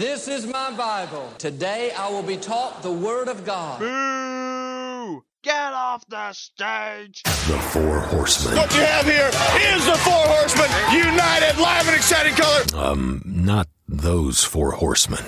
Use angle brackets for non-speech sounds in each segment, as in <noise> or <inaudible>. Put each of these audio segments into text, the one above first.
This is my Bible. Today I will be taught the Word of God. Boo! Get off the stage! The Four Horsemen. What you have here is the Four Horsemen, united, live, and exciting color. Um, not those Four Horsemen.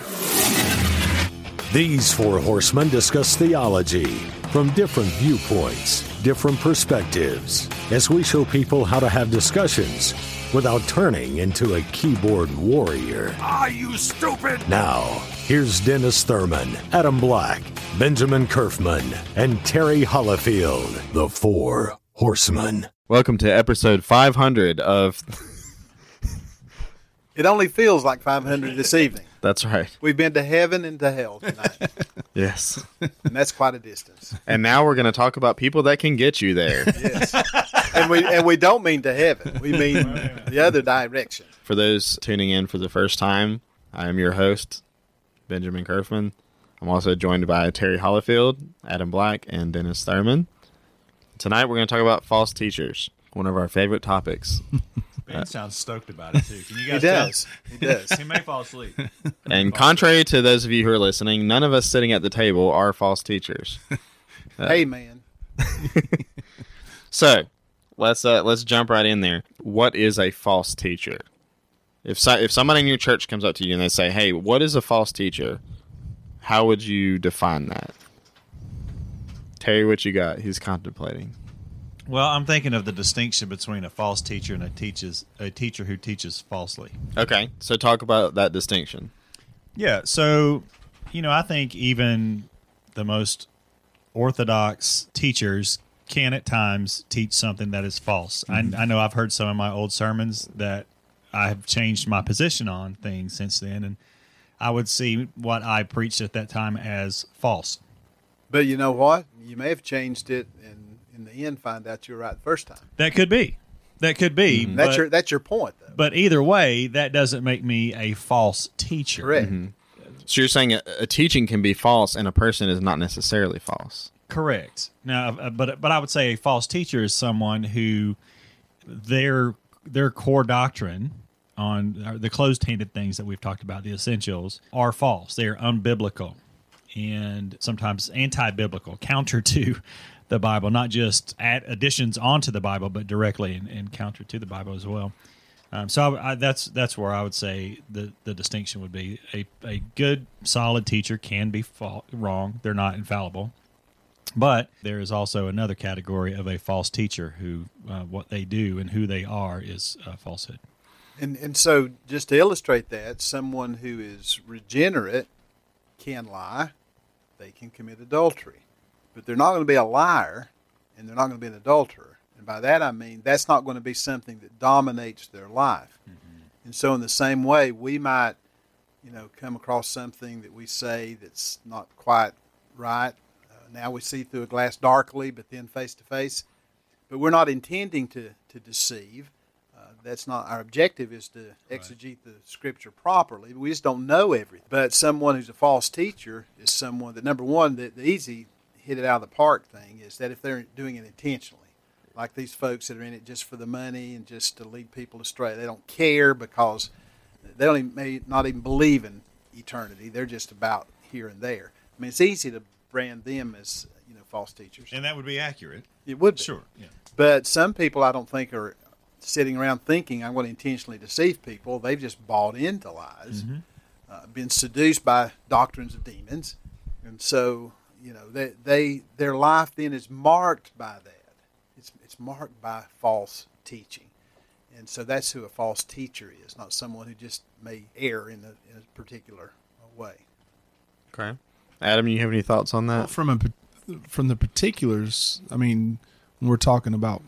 These Four Horsemen discuss theology from different viewpoints, different perspectives, as we show people how to have discussions without turning into a keyboard warrior. Are you stupid? Now, here's Dennis Thurman, Adam Black, Benjamin Kerfman, and Terry Hollifield, the Four Horsemen. Welcome to episode 500 of. It only feels like 500 this evening. That's right. We've been to heaven and to hell tonight, <laughs> Yes. and that's quite a distance. and now we're going to talk about people that can get you there. Yes, and we and we don't mean to heaven. We mean the other direction. for those tuning in for the first time, I am your host, Benjamin Kerfman. I'm also joined by Terry Hollifield, Adam Black, and Dennis Thurman. Tonight we're going to talk about false teachers, one of our favorite topics. <laughs> Ben sounds stoked about it too. Can you <laughs> He guys tell? does. He does. <laughs> He may fall asleep. <laughs> And contrary to those of you who are listening, none of us sitting at the table are false teachers. Hey, man. So let's uh, let's jump right in there. What is a false teacher? If so, if somebody in your church comes up to you and they say, "Hey, what is a false teacher?" How would you define that? Terry, what you got? He's contemplating. Well, I'm thinking of the distinction between a false teacher and a teaches a teacher who teaches falsely. Okay, so talk about that distinction. Yeah, so you know, I think even the most orthodox teachers can at times teach something that is false. I, mm-hmm. I know I've heard some of my old sermons that I have changed my position on things since then, and I would see what I preached at that time as false. But you know what? You may have changed it, and in the end, find out you're right the first time. That could be. That could be. That's but- your that's your point, though. But either way, that doesn't make me a false teacher. Correct. So you're saying a, a teaching can be false and a person is not necessarily false. Correct. Now, uh, but but I would say a false teacher is someone who their their core doctrine on uh, the closed-handed things that we've talked about, the essentials, are false. They are unbiblical and sometimes anti-biblical, counter to the Bible, not just add additions onto the Bible, but directly and, counter to the Bible as well. Um, so I, I, that's that's where I would say the, the distinction would be a, a good solid teacher can be fa- wrong. They're not infallible. But there is also another category of a false teacher who uh, what they do and who they are is uh, falsehood. And and so just to illustrate that, someone who is regenerate can lie, they can commit adultery. But they're not going to be a liar and they're not going to be an adulterer. And by that I mean that's not going to be something that dominates their life. And so in the same way, we might, you know, come across something that we say that's not quite right. Uh, now we see through a glass darkly, but then face to face. But we're not intending to, to deceive. Uh, that's not our objective is to exegete the scripture properly. We just don't know everything. But someone who's a false teacher is someone that number one, the, the easy hit it out of the park thing is that if they're doing it intentionally, like these folks that are in it just for the money and just to lead people astray, they don't care because they don't even, may not even believe in eternity. They're just about here and there. I mean, it's easy to brand them as you know false teachers. And that would be accurate. It would be. Sure. Yeah. But some people I don't think are sitting around thinking I'm going to intentionally deceive people. They've just bought into lies, uh, been seduced by doctrines of demons, and so you know they, they their life then is marked by that. It's it's marked by false teaching, and so that's who a false teacher is, not someone who just may err in a, in a particular way. Okay. Adam, you have any thoughts on that? from a from the particulars, I mean, when we're talking about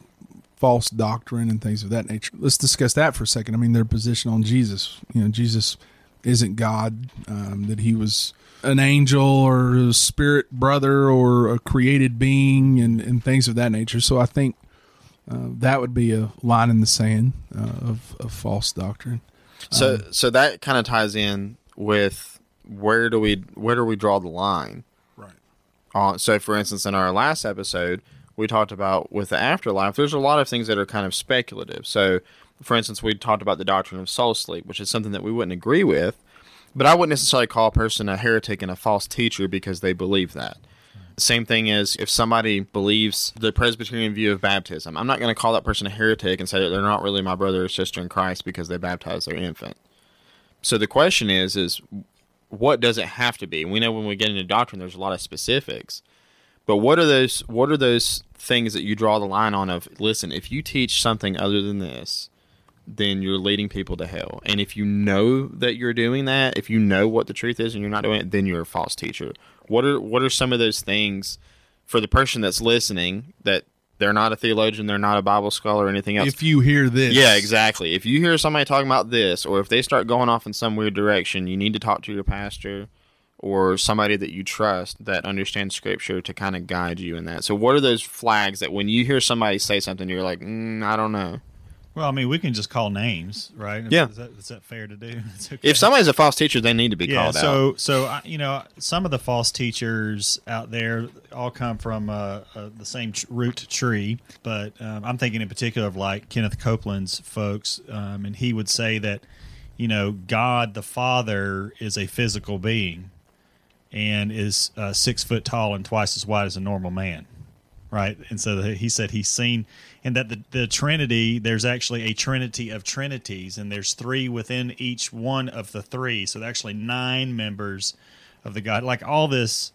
false doctrine and things of that nature, let's discuss that for a second. I mean, their position on Jesus. You know, Jesus isn't God. Um, that he was an angel or a spirit brother or a created being and, and things of that nature. So I think uh, that would be a line in the sand uh, of, of false doctrine. So Um, so that kind of ties in with where do we where do we draw the line? Right. Uh, so for instance, in our last episode, we talked about with the afterlife. There's a lot of things that are kind of speculative. So, for instance, we talked about the doctrine of soul sleep, which is something that we wouldn't agree with. But I wouldn't necessarily call a person a heretic and a false teacher because they believe that. Same thing as if somebody believes the Presbyterian view of baptism. I'm not going to call that person a heretic and say that they're not really my brother or sister in Christ because they baptize their infant. So the question is, is what does it have to be? We know when we get into doctrine, there's a lot of specifics. But what are those? What are those things that you draw the line on? Of listen, if you teach something other than this, then you're leading people to hell. And if you know that you're doing that, if you know what the truth is and you're not doing it, then you're a false teacher. What are what are some of those things for the person that's listening that they're not a theologian, they're not a Bible scholar or anything else? If you hear this, yeah, exactly. If you hear somebody talking about this, or if they start going off in some weird direction, you need to talk to your pastor or somebody that you trust that understands scripture to kind of guide you in that. So, what are those flags that when you hear somebody say something, you're like, mm, I don't know? Well, I mean, we can just call names, right? Yeah. Is that, is that fair to do? <laughs> Okay. If somebody's a false teacher, they need to be yeah, called so out. so I- you know, some of the false teachers out there all come from uh, uh, the same root tree, but um, I'm thinking in particular of like Kenneth Copeland's folks, um, and he would say that you know God the Father is a physical being and is uh, six foot tall and twice as wide as a normal man right? And so he said he's seen, and that the, the Trinity, there's actually a Trinity of Trinities, and there's three within each one of the three. So there's actually nine members of the God. Like all this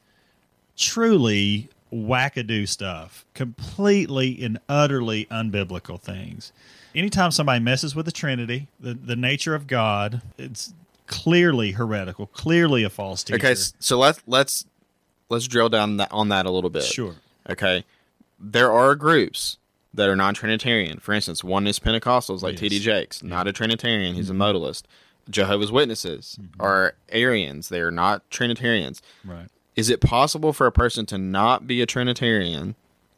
truly wackadoo stuff, completely and utterly unbiblical things. Anytime somebody messes with the Trinity, the, the nature of God, it's clearly heretical, clearly a false teacher. Okay, so let's let's let's drill down that, on that a little bit. Sure. Okay, there are groups that are non-Trinitarian. For instance, one is Pentecostals, like T.D. Jakes, not a Trinitarian. He's a modalist. Jehovah's Witnesses are Arians. They are not Trinitarians. Right. Is it possible for a person to not be a Trinitarian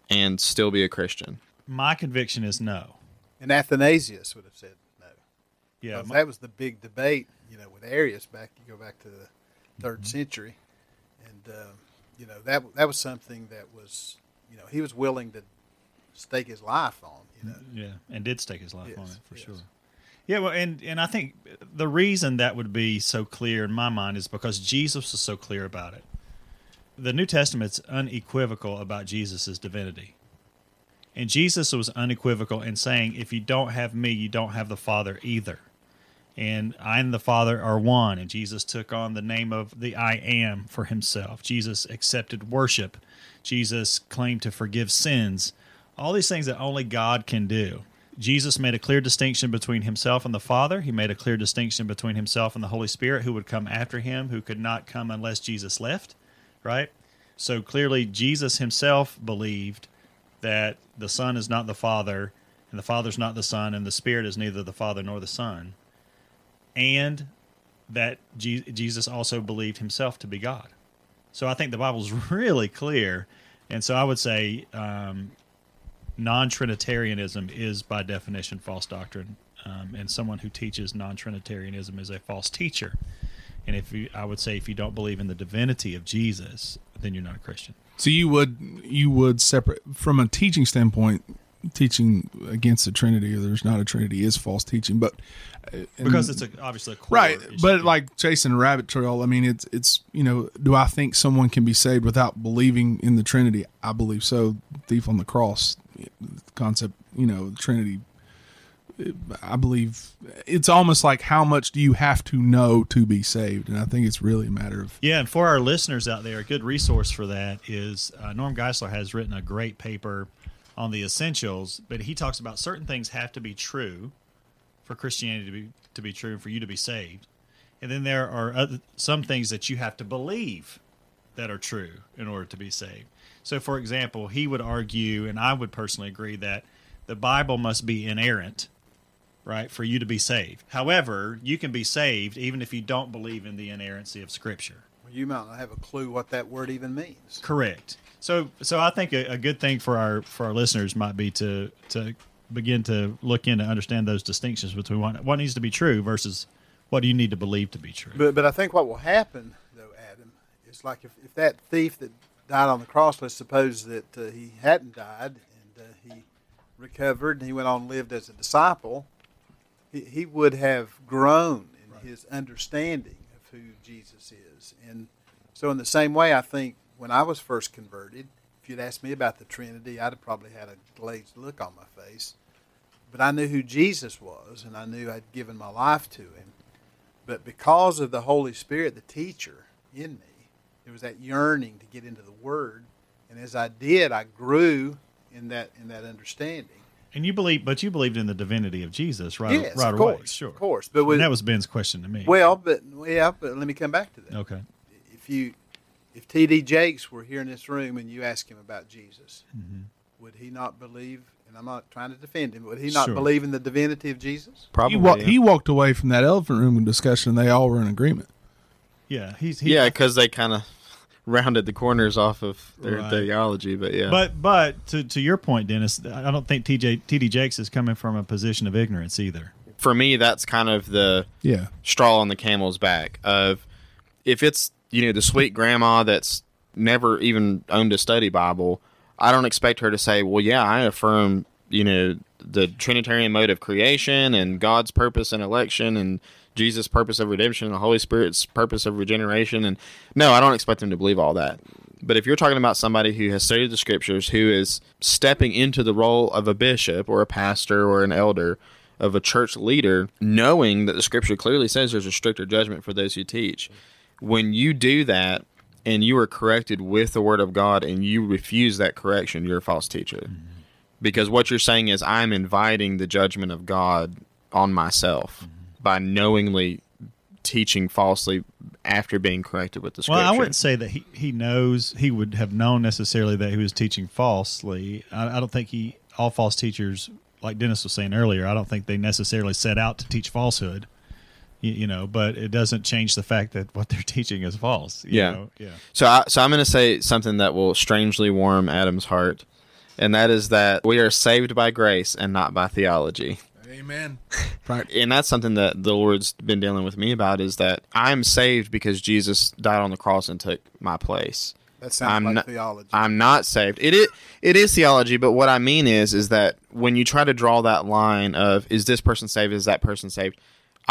and still be a Christian? My conviction is no. And Athanasius would have said no. Yeah. My- that was the big debate, you know, with Arius back. You go back to the 3rd Mm-hmm. century, and um, you know that that was something that was, you know, he was willing to stake his life on. You know, Yeah, and did stake his life on it for yes. sure. Yeah, well, and and I think the reason that would be so clear in my mind is because Jesus was so clear about it. The New Testament's unequivocal about Jesus' divinity. And Jesus was unequivocal in saying, if you don't have me, you don't have the Father either. And I and the Father are one. And Jesus took on the name of the I am for himself. Jesus accepted worship. Jesus claimed to forgive sins. All these things that only God can do. Jesus made a clear distinction between himself and the Father. He made a clear distinction between himself and the Holy Spirit, who would come after him, who could not come unless Jesus left, right? So clearly, Jesus himself believed that the Son is not the Father, and the Father's not the Son, and the Spirit is neither the Father nor the Son, and that Je- Jesus also believed himself to be God. So I think the Bible's <laughs> really clear, and so I would say um, non-Trinitarianism is by definition false doctrine, um, and someone who teaches non-Trinitarianism is a false teacher. And if you, I would say, if you don't believe in the divinity of Jesus, then you're not a Christian. So you would you would separate from a teaching standpoint, teaching against the Trinity or there's not a Trinity is false teaching, but uh, and- because it's a, obviously a core right. issue. But like chasing a rabbit trail, I mean, it's it's you know, do I think someone can be saved without believing in the Trinity? I believe so. Thief on the cross concept, you know, the Trinity. I believe it's almost like how much do you have to know to be saved, and I think it's really a matter of Yeah, and for our listeners out there, a good resource for that is uh, Norm Geisler has written a great paper on the essentials, but he talks about certain things have to be true for Christianity to be to be true and for you to be saved, and then there are other, some things that you have to believe that are true in order to be saved. So, for example, he would argue, and I would personally agree that the Bible must be inerrant right, for you to be saved. However, you can be saved even if you don't believe in the inerrancy of Scripture. you might not have a clue what that word even means. Correct. So, so I think a, a good thing for our for our listeners might be to to begin to look in to understand those distinctions between what what needs to be true versus what do you need to believe to be true. But but I think what will happen though, Adam, is like if, if that thief that died on the cross, let's suppose that uh, he hadn't died and uh, he recovered and he went on and lived as a disciple, he, he would have grown in his understanding of who Jesus is. And so, in the same way, I think when I was first converted, if you'd asked me about the Trinity, I'd have probably had a glazed look on my face. But I knew who Jesus was, and I knew I'd given my life to him. But because of the Holy Spirit, the teacher in me, there was that yearning to get into the Word. And as I did, I grew in that in that understanding. And you believe, but you believed in the divinity of Jesus, right? yes, right of away. Sure, of course. But with, And that was Ben's question to me. well, but yeah, but let me come back to that. okay. If you, if T.D. Jakes were here in this room and you ask him about Jesus, Mm-hmm. would he not believe? And I'm not trying to defend him. Would he not Sure. believe in the divinity of Jesus? Probably. He, wa- yeah. he walked away from that elephant room discussion. They all were in agreement. Yeah, he's he, yeah, because they kind of <laughs> rounded the corners off of their Right. theology, but yeah. But but to to your point, Dennis, I don't think TJ TD Jakes is coming from a position of ignorance either. for me, that's kind of the Yeah. straw on the camel's back of if it's you know the sweet grandma that's never even owned a study bible i don't expect her to say well yeah i affirm you know the trinitarian mode of creation and god's purpose and election and jesus purpose of redemption and the holy spirit's purpose of regeneration and no i don't expect them to believe all that but if you're talking about somebody who has studied the scriptures who is stepping into the role of a bishop or a pastor or an elder of a church leader, knowing that the scripture clearly says there's a stricter judgment for those who teach. When you do that and you are corrected with the word of God and you refuse that correction, you're a false teacher. Mm-hmm. Because what you're saying is, I'm inviting the judgment of God on myself mm-hmm. by knowingly teaching falsely after being corrected with the scripture. Well, I wouldn't say that he, he knows he would have known necessarily that he was teaching falsely. I, I don't think he all false teachers, like Dennis was saying earlier, I don't think they necessarily set out to teach falsehood. You, you know, but it doesn't change the fact that what they're <laughs> teaching is false. you Yeah. know? yeah. So, I, so I'm going to say something that will strangely warm Adam's heart, and that is that we are saved by grace and not by theology. Amen. <laughs> And that's something that the Lord's been dealing with me about is that I'm saved because Jesus died on the cross and took my place. That sounds I'm like not, theology. I'm not saved. It is it is theology, but what I mean is is that when you try to draw that line of is this person saved, is that person saved?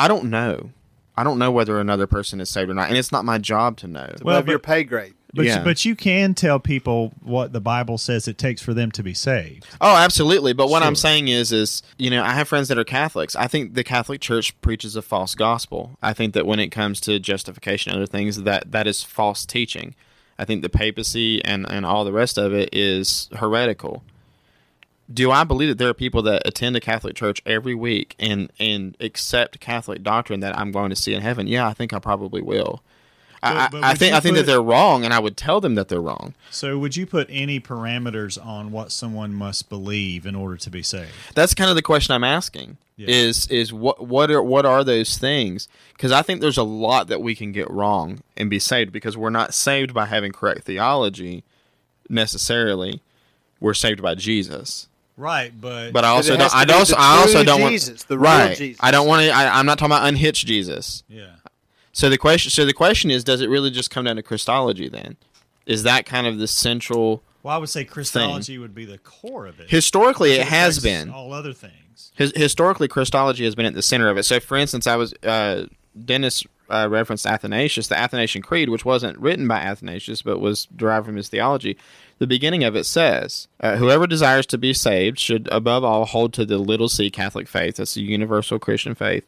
I don't know. I don't know whether another person is saved or not, and it's not my job to know. Above Well, your but- pay grade. But Yeah. you, but you can tell people what the Bible says it takes for them to be saved. Oh, absolutely. But what I'm saying is, is you know, I have friends that are Catholics. I think the Catholic Church preaches a false gospel. I think that when it comes to justification and other things, that that is false teaching. I think the papacy and and all the rest of it is heretical. Do I believe that there are people that attend a Catholic church every week and and accept Catholic doctrine that I'm going to see in heaven? Yeah, I think I probably will. I, But- but I, I think I think that they're wrong, and I would tell them that they're wrong. So, would you put any parameters on what someone must believe in order to be saved? that's kind of the question I'm asking. Yeah. Is is what what are what are those things? Because I think there's a lot that we can get wrong and be saved because we're not saved by having correct theology necessarily. We're saved by Jesus. Right, but But I also don't. has to I be also I also don't Jesus, want the real right. Jesus. I don't want to. I'm not talking about unhitched Jesus. yeah. So the question. So the question is, does it really just come down to Christology? Then, is that kind of the central? Well, I would say Christology would be the core of it. Historically, it has been. all other things. His, historically, Christology has been at the center of it. So, for instance, I was uh, Dennis uh, referenced Athanasius, the Athanasian Creed, which wasn't written by Athanasius but was derived from his theology. The beginning of it says, uh, "Whoever desires to be saved should, above all, hold to the little c Catholic faith. That's the universal Christian faith.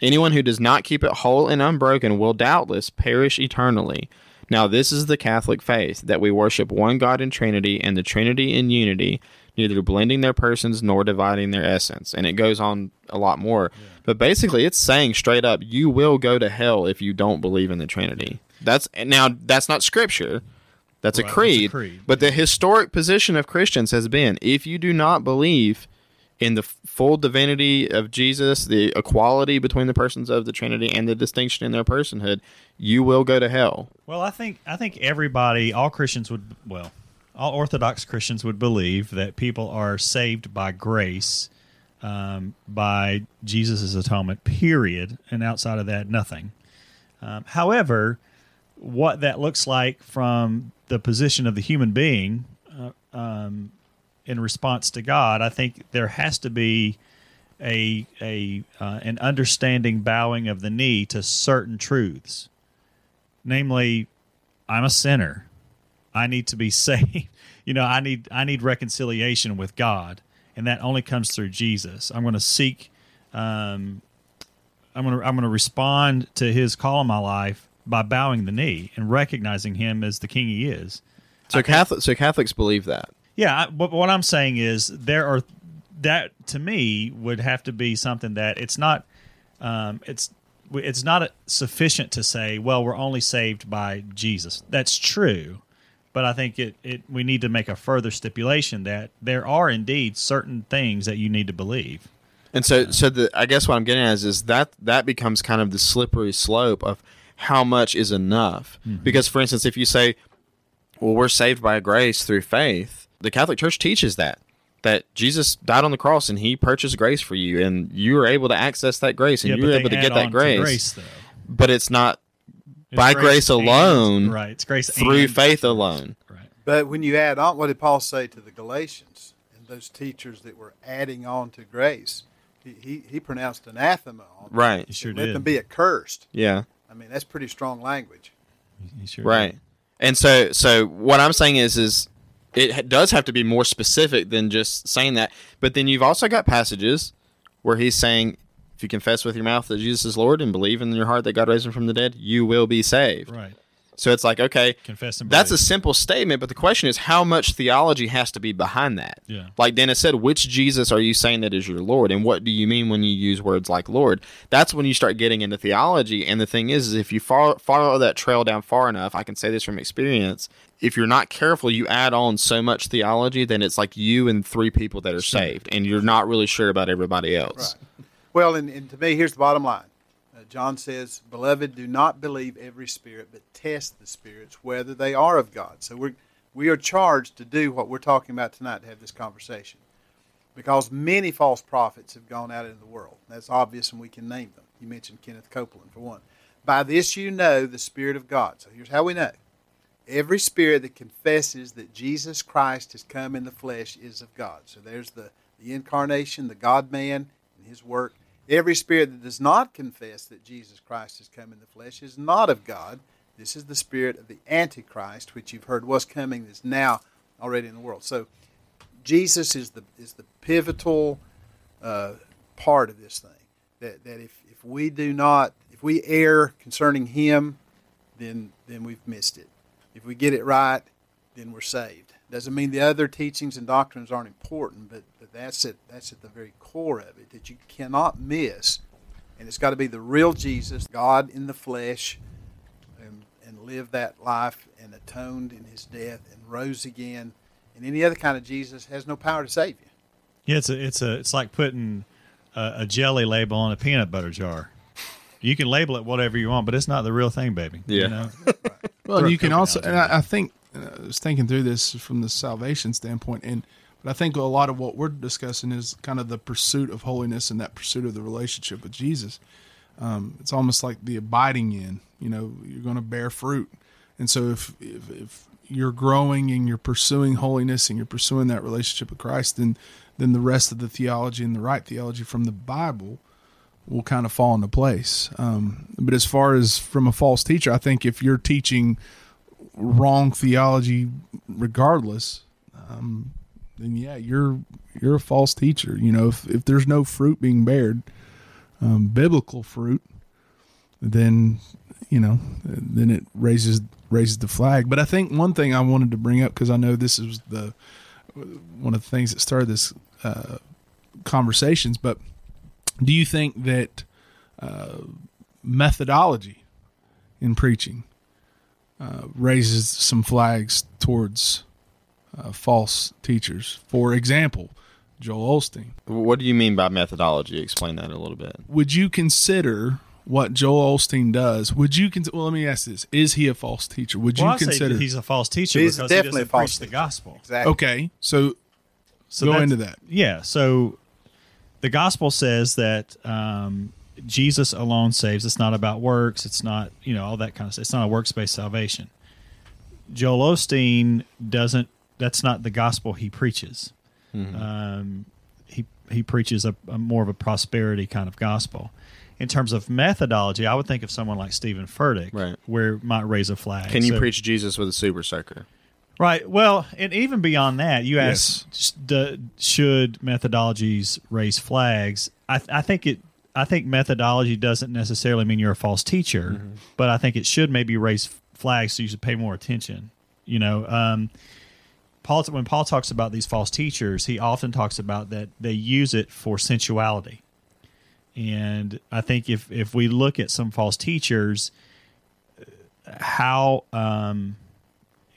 Anyone who does not keep it whole and unbroken will doubtless perish eternally." Now, this is the Catholic faith that we worship one God in Trinity, and the Trinity in unity, neither blending their persons nor dividing their essence. And it goes on a lot more. But basically, it's saying straight up, you will go to hell if you don't believe in the Trinity. That's now that's not scripture. That's Right, a that's a creed. creed, But the historic position of Christians has been if you do not believe in the full divinity of Jesus, the equality between the persons of the Trinity, and the distinction in their personhood, you will go to hell. Well, I think I think everybody, all Christians would, well, all Orthodox Christians would believe that people are saved by grace, um, by Jesus' atonement. Period, and outside of that, nothing. Um, however, what that looks like from the position of the human being uh, um, in response to God, I think there has to be a a uh, an understanding bowing of the knee to certain truths. namely, I'm a sinner. I need to be <laughs> saved. You know, I need I need reconciliation with God, and that only comes through Jesus. I'm going to seek. Um, I'm going to I'm going to respond to His call in my life by bowing the knee and recognizing Him as the King He is. So Catholic, so Catholics believe that. Yeah, I, but what I'm saying is there are that to me would have to be something that it's not um, it's it's not sufficient to say well we're only saved by Jesus. That's true, but I think it, it we need to make a further stipulation that there are indeed certain things that you need to believe. And so, so the I guess what I'm getting at is, is that that becomes kind of the slippery slope of how much is enough. Mm-hmm. Because, for instance, if you say, "Well, we're saved by grace through faith," the Catholic Church teaches that that Jesus died on the cross and He purchased grace for you, and you were able to access that grace, and Yeah, you were able to get that grace. grace. But it's not It's by grace, and- alone, right? It's grace through and- faith alone. Right. But when you add on, what did Paul say to the Galatians and those teachers that were adding on to grace? He, he, he pronounced anathema on them. Right. He sure Let did. them be accursed. Yeah. I mean, that's pretty strong language. He sure Right. did. And so so what I'm saying is is it does have to be more specific than just saying that. But then you've also got passages where he's saying if you confess with your mouth that Jesus is Lord and believe in your heart that God raised him from the dead, you will be saved. Right. So it's like, okay, Confess and that's a simple statement, but the question is how much theology has to be behind that? Yeah. Like Dennis said, which Jesus are you saying that is your Lord? And what do you mean when you use words like Lord? That's when you start getting into theology. And the thing is, is if you follow, follow that trail down far enough, I can say this from experience, if you're not careful, you add on so much theology, then it's like you and three people that are saved, and you're not really sure about everybody else. Well, and, and to me, here's the bottom line. Uh, John says, "Beloved, do not believe every spirit, but test the spirits whether they are of God." So we're we are charged to do what we're talking about tonight to have this conversation, because many false prophets have gone out into the world. That's obvious, and we can name them. You mentioned Kenneth Copeland for one. By this you know the Spirit of God. So here's how we know: every spirit that confesses that Jesus Christ has come in the flesh is of God. So there's the the incarnation, the God Man, and His work. Every spirit that does not confess that Jesus Christ has come in the flesh is not of God. This is the spirit of the Antichrist, which you've heard was coming, is now already in the world. So Jesus is the is the pivotal uh, part of this thing. That that if, if we do not if we err concerning Him, then then we've missed it. If we get it right, then we're saved. Doesn't mean the other teachings and doctrines aren't important, but, but that's it. That's at the very core of it that you cannot miss, and it's got to be the real Jesus, God in the flesh, and, and live that life and atoned in His death and rose again. And any other kind of Jesus has no power to save you. Yeah, it's a, it's a, it's like putting a, a jelly label on a peanut butter jar. You can label it whatever you want, but it's not the real thing, baby. Yeah. <laughs> You know? Well, you can also, and. I, I think, uh, I was thinking through this from the salvation standpoint, and but I think a lot of what we're discussing is kind of the pursuit of holiness and that pursuit of the relationship with Jesus. Um, it's almost like the abiding in. You know, you're going to bear fruit, and so if, if if you're growing and you're pursuing holiness and you're pursuing that relationship with Christ, then then the rest of the theology and the right theology from the Bible will kind of fall into place. Um, but as far as from a false teacher, I think if you're teaching wrong theology, regardless, um, then yeah, you're you're a false teacher. You know, if if there's no fruit being bared, um, biblical fruit, then you know, then it raises raises the flag. But I think one thing I wanted to bring up because I know this is the one of the things that started this uh, conversations, but do you think that uh, methodology in preaching uh, raises some flags towards uh, false teachers? For example, Joel Osteen. What do you mean by methodology? Explain that a little bit. Would you consider what Joel Osteen does? Would you consider? Well, let me ask this: Is he a false teacher? Would Well, you I say consider? he's a false teacher He's because definitely he a doesn't false preach the gospel. Exactly. okay, so So go into that. Yeah. So the gospel says that um, Jesus alone saves. It's not about works. It's not you know all that kind of stuff. It's not a works based salvation. Joel Osteen doesn't. That's not the gospel he preaches. Um, he he preaches a, a more of a prosperity kind of gospel, in terms of methodology, I would think of someone like Steven Furtick, Right. where it might raise a flag. Can you So- preach Jesus with a super soaker? Right. Well, and even beyond that, you asked, s- d- should methodologies raise flags? I, th- I think it. I think methodology doesn't necessarily mean you're a false teacher, but I think it should maybe raise flags so you should pay more attention. You know, um, Paul when Paul talks about these false teachers, he often talks about that they use it for sensuality. And I think if if we look at some false teachers, how um,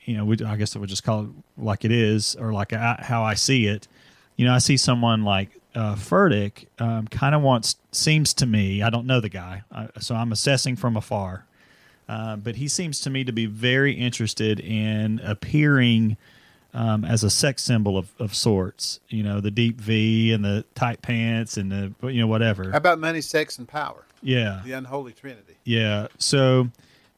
you know, we, I guess I would just call it like it is, or like I, how I see it. You know, I see someone like uh, Furtick um, kind of wants, seems to me, I don't know the guy, I, so I'm assessing from afar, uh, but he seems to me to be very interested in appearing um, as a sex symbol of, of sorts. You know, the deep V and the tight pants and the, you know, whatever. How about money, sex, and power? Yeah. The unholy trinity. Yeah. So,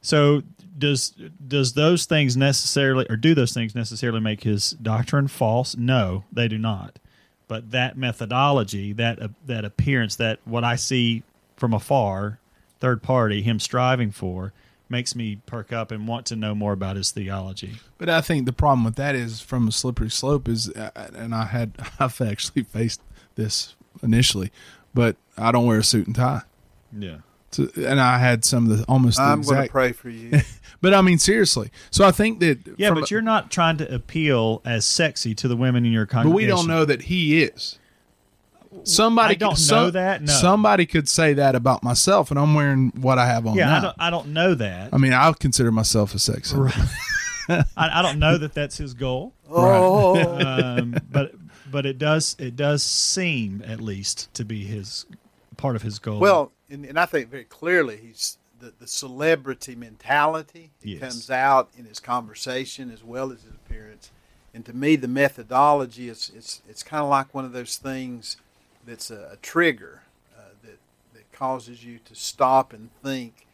so does does those things necessarily, or do those things necessarily make his doctrine false? No, they do not. But that methodology, that uh, that appearance, that what I see from afar, third party, him striving for, makes me perk up and want to know more about his theology. But I think the problem with that is from a slippery slope is, uh, and I had <laughs> I've actually faced this initially, but I don't wear a suit and tie. Yeah. So, and I had some of the almost the I'm going to pray for you. <laughs> But I mean seriously. So I think that Yeah, but a- you're not trying to appeal as sexy to the women in your congregation. but we don't know that he is. Somebody I don't could- know that, no. Somebody could say that about myself, and I'm wearing what I have on Yeah, now. I don't. I don't know that. I mean, I consider myself a sexy. symbol. <laughs> I, I don't know that that's his goal. oh, <laughs> um, but but it does it does seem at least to be his part of his goal. well, and, and I think very clearly he's the, the celebrity mentality Yes. comes out in his conversation as well as his appearance. And to me, the methodology is it's it's kind of like one of those things that's a, a trigger uh, that that causes you to stop and think.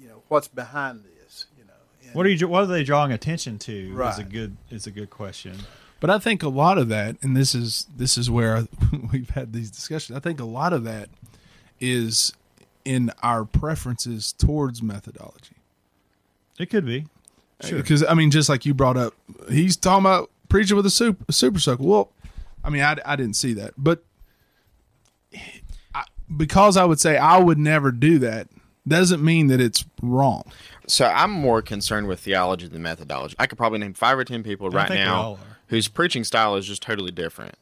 You know what's behind this. You know. And- what are you what are they drawing attention to? Is a good is a good question. But I think a lot of that, and this is this is where <laughs> we've had these discussions. I think a lot of that is in our preferences towards methodology. It could be. Sure. Because I mean, just like you brought up, he's talking about preaching with a super, super soaker. Well, I mean, I, I didn't see that, but I, because I would say I would never do that doesn't mean that it's wrong. So I'm more concerned with theology than methodology. I could probably name five or ten people right think we all now whose preaching style is just totally different.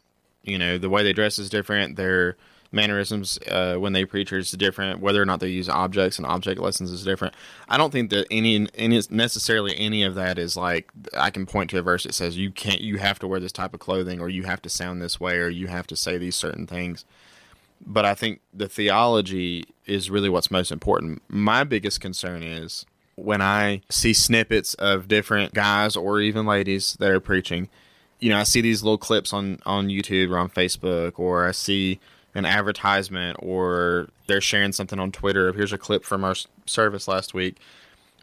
You know, the way they dress is different. Their mannerisms uh, when they preach is different. Whether or not they use objects and object lessons is different. I don't think that any, any necessarily any of that is like I can point to a verse that says you can't, you have to wear this type of clothing, or you have to sound this way, or you have to say these certain things but I think the theology is really what's most important. My biggest concern is when I see snippets of different guys or even ladies that are preaching. You know, I see these little clips on on YouTube or on Facebook, or I see an advertisement, or they're sharing something on Twitter. Here's a clip from our service last week.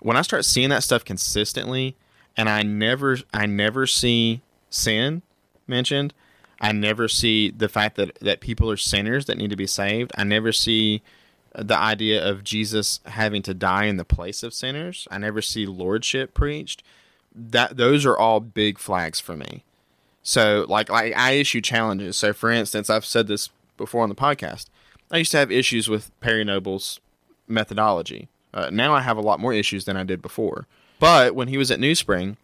When I start seeing that stuff consistently, and I never I never see sin mentioned. I never see the fact that, that people are sinners that need to be saved. I never see the idea of Jesus having to die in the place of sinners. I never see lordship preached. That those are all big flags for me. So like like I issue challenges. So for instance, I've said this before on the podcast. I used to have issues with Perry Noble's methodology. Uh, now I have a lot more issues than I did before. But when he was at New Spring,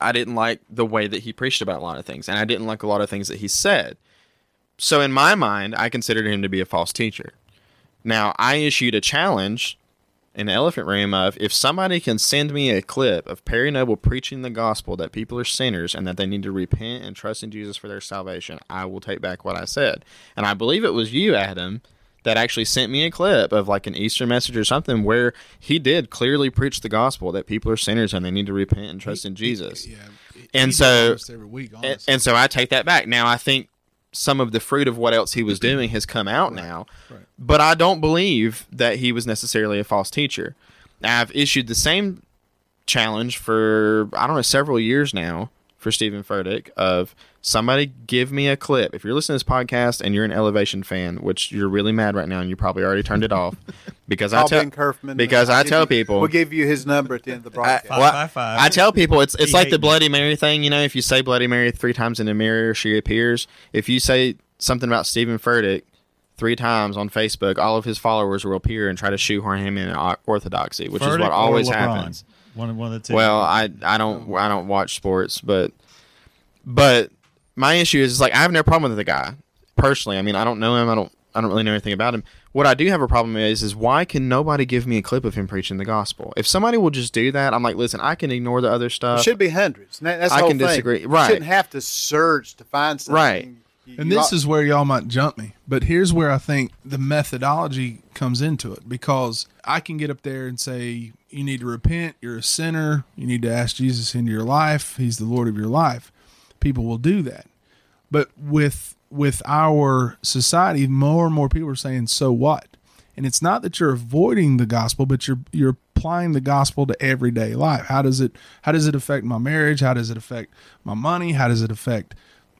I didn't like the way that he preached about a lot of things, and I didn't like a lot of things that he said. So in my mind, I considered him to be a false teacher. Now I issued a challenge in elephant room of if somebody can send me a clip of Perry Noble preaching the gospel that people are sinners and that they need to repent and trust in Jesus for their salvation, I will take back what I said. And I believe it was you, Adam, that actually sent me a clip of like an Easter message or something where he did clearly preach the gospel that people are sinners and they need to repent and trust in Jesus. Yeah, And he so- every week, And, and so I take that back. Now I think some of the fruit of what else he was doing has come out now, right. but I don't believe that he was necessarily a false teacher. I've issued the same challenge for I don't know several years now for for Steven Furtick of somebody give me a clip. If you're listening to this podcast and you're an Elevation fan, which you're really mad right now and you probably already turned it off <laughs> because I tell Kerfman. because I'll I give tell you- people We'll give you his number at the end of the broadcast. Five, well, five, five. I tell people it's it's He like the hate me. Bloody Mary thing. You know, if you say Bloody Mary three times in the mirror, she appears. If you say something about Steven Furtick three times on Facebook, all of his followers will appear and try to shoehorn him in orthodoxy, which is what always happens. One, one of the two. Well, I I don't I don't watch sports, but but my issue is, is like I have no problem with the guy personally. I mean, I don't know him. I don't I don't really know anything about him. What I do have a problem is is why can nobody give me a clip of him preaching the gospel? If somebody will just do that, I'm like, listen, I can ignore the other stuff. It stuff. should be hundreds. That- That's the I whole can thing. disagree. You Right. shouldn't have to search to find something. Right. You- And you this ought- is where y'all might jump me. But here's where I think the methodology comes into it because I can get up there and say, you need to repent, you're a sinner, you need to ask Jesus into your life, he's the Lord of your life. People will do that. But with with our society, more and more people are saying, so what? And it's not that you're avoiding the gospel, but you're you're applying the gospel to everyday life. How does it how does it affect my marriage? How does it affect my money? How does it affect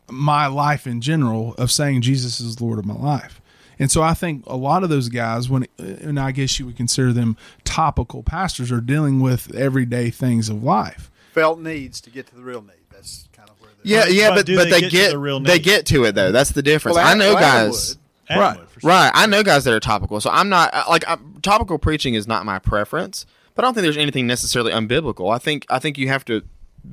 my life in general of saying Jesus is Lord of my life. And so I think a lot of those guys, when and I guess you would consider them topical pastors, are dealing with everyday things of life. felt needs to get to the real need. That's kind of where. the yeah, yeah, But but they they get get, to the real they get to it though. That's the difference. Well, I Adam- know well, guys. would. Adam right, sure. Right. I know guys that are topical. So I'm not like I'm, topical preaching is not my preference, but I don't think there's anything necessarily unbiblical. I think I think you have to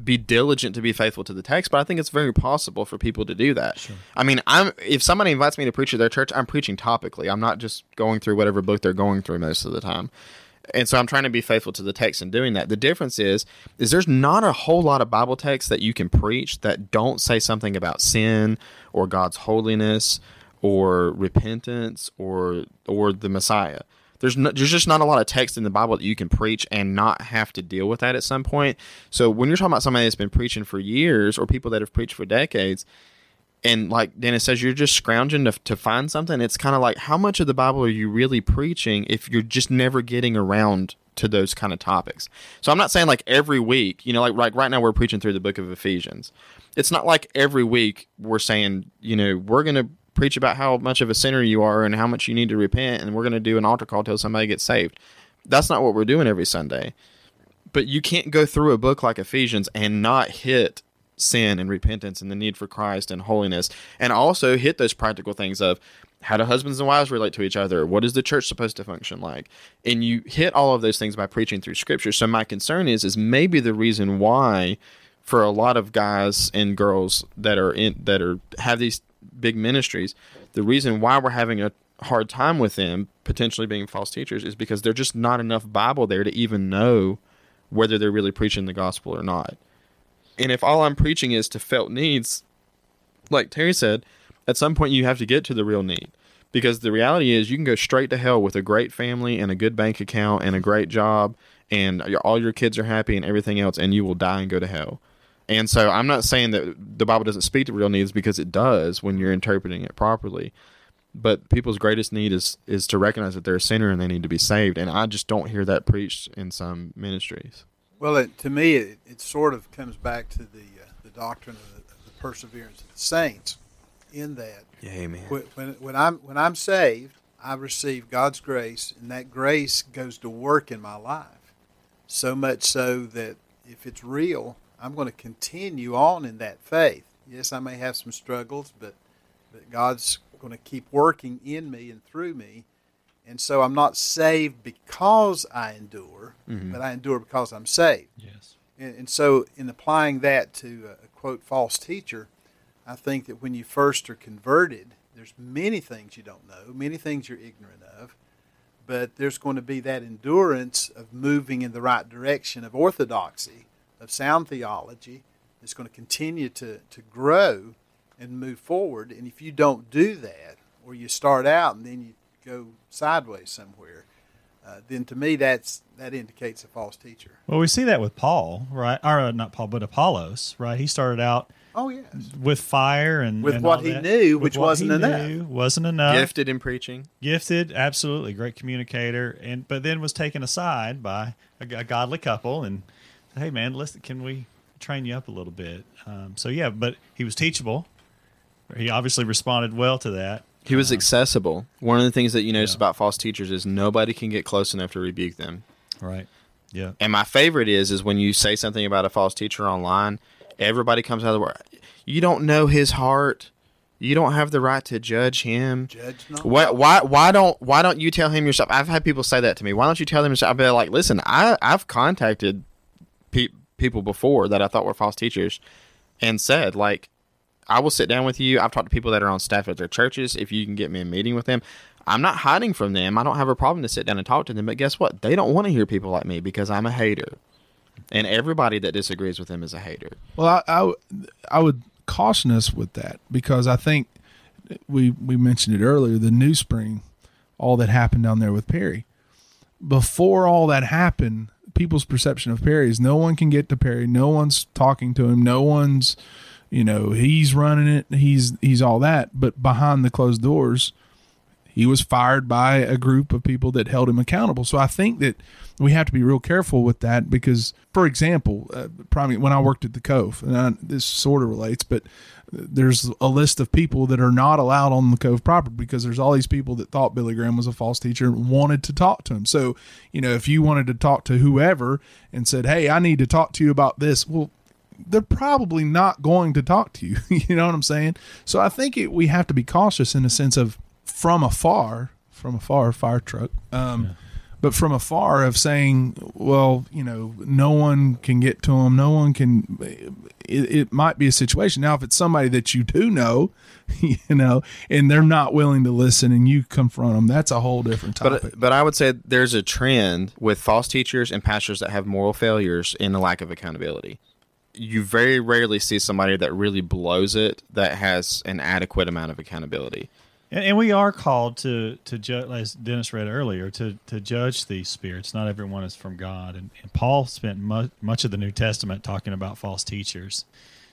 be diligent to be faithful to the text, but I think it's very possible for people to do that. I mean, I'm if somebody invites me to preach at their church, I'm preaching topically. I'm not just going through whatever book they're going through most of the time. And so I'm trying to be faithful to the text in doing that. The difference is is there's not a whole lot of Bible texts that you can preach that don't say something about sin or God's holiness or repentance or or the Messiah. There's no, there's just not a lot of text in the Bible that you can preach and not have to deal with that at some point. So when you're talking about somebody that's been preaching for years or people that have preached for decades, and like Dennis says, you're just scrounging to, to find something. It's kind of like how much of the Bible are you really preaching if you're just never getting around to those kind of topics? So I'm not saying like every week, you know, like right right now we're preaching through the book of Ephesians. It's not like every week we're saying, you know, we're going to preach about how much of a sinner you are and how much you need to repent, and we're going to do an altar call till somebody gets saved. That's not what we're doing every Sunday. But you can't go through a book like Ephesians and not hit sin and repentance and the need for Christ and holiness, and also hit those practical things of how do husbands and wives relate to each other? What is the church supposed to function like? And you hit all of those things by preaching through Scripture. So my concern is, is maybe the reason why, for a lot of guys and girls that are in that are have these big ministries, the reason why we're having a hard time with them potentially being false teachers is because there's just not enough Bible there to even know whether they're really preaching the gospel or not. And if all I'm preaching is to felt needs, like Terry said, at some point you have to get to the real need. Because the reality is you can go straight to hell with a great family and a good bank account and a great job and all your kids are happy and everything else and you will die and go to hell. And so I'm not saying that the Bible doesn't speak to real needs because it does when you're interpreting it properly. But people's greatest need is is to recognize that they're a sinner and they need to be saved. And I just don't hear that preached in some ministries. Well, it, to me, it, it sort of comes back to the uh, the doctrine of the, of the perseverance of the saints. In that, Amen. when, when when I'm when I'm saved, I receive God's grace, and that grace goes to work in my life. So much so that if it's real, I'm going to continue on in that faith. Yes, I may have some struggles, but but God's going to keep working in me and through me. And so I'm not saved because I endure, mm-hmm. but I endure because I'm saved. Yes. And, and so, in applying that to a, a quote false teacher, I think that when you first are converted, there's many things you don't know, many things you're ignorant of, but there's going to be that endurance of moving in the right direction of orthodoxy, of sound theology, that's going to continue to, to grow and move forward. And if you don't do that, or you start out and then you go sideways somewhere, uh, then to me that's that indicates a false teacher. Well, we see that with Paul, right? Or uh, not Paul, but Apollos, right? He started out Oh yes. with fire and With and what all he that. knew, With which wasn't enough. knew, wasn't enough. Gifted in preaching. Gifted, absolutely great communicator, and but then was taken aside by a, a godly couple and hey man, listen, can we train you up a little bit. Um, so yeah, but he was teachable. He obviously responded well to that. He was uh-huh. accessible. One of the things that you notice Yeah. about false teachers is nobody can get close enough to rebuke them. Right. Yeah. And my favorite is is when you say something about a false teacher online, everybody comes out of the word. You don't know his heart. You don't have the right to judge him. Judge not. Why, why why don't why don't you tell him yourself? I've had people say that to me. Why don't you tell him yourself? I've been like, listen, I I've contacted pe- people before that I thought were false teachers, and said like, I will sit down with you. I've talked to people that are on staff at their churches. If you can get me a meeting with them, I'm not hiding from them. I don't have a problem to sit down and talk to them. But guess what? They don't want to hear people like me because I'm a hater, and everybody that disagrees with them is a hater. Well, I I would caution us with that because I think we we mentioned it earlier. The New Spring, all that happened down there with Perry. Before all that happened, people's perception of Perry is no one can get to Perry. No one's talking to him. No one's, you know, he's running it. He's he's all that. But behind the closed doors, he was fired by a group of people that held him accountable. So I think that we have to be real careful with that because, for example, uh, probably when I worked at the Cove, and I, this sort of relates, but there's a list of people that are not allowed on the Cove property because there's all these people that thought Billy Graham was a false teacher and wanted to talk to him. So, you know, if you wanted to talk to whoever and said, "Hey, I need to talk to you about this," well, they're probably not going to talk to you. <laughs> you know what I'm saying? So I think it, we have to be cautious in the sense of from afar, from afar, fire truck. Um, But from afar, of saying, well, you know, no one can get to them, no one can. It, it might be a situation now if it's somebody that you do know, <laughs> you know, and they're not willing to listen, and you confront them. That's a whole different topic. But but I would say there's a trend with false teachers and pastors that have moral failures in the lack of accountability. You very rarely see somebody that really blows it that has an adequate amount of accountability. And, and we are called to to judge, as Dennis read earlier, to to judge these spirits. Not everyone is from God, and, and Paul spent mu- much of the New Testament talking about false teachers.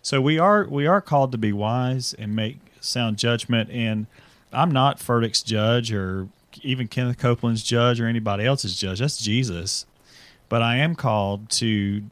So we are we are called to be wise and make sound judgment. And I'm not Furtick's judge or even Kenneth Copeland's judge or anybody else's judge. That's Jesus. But I am called to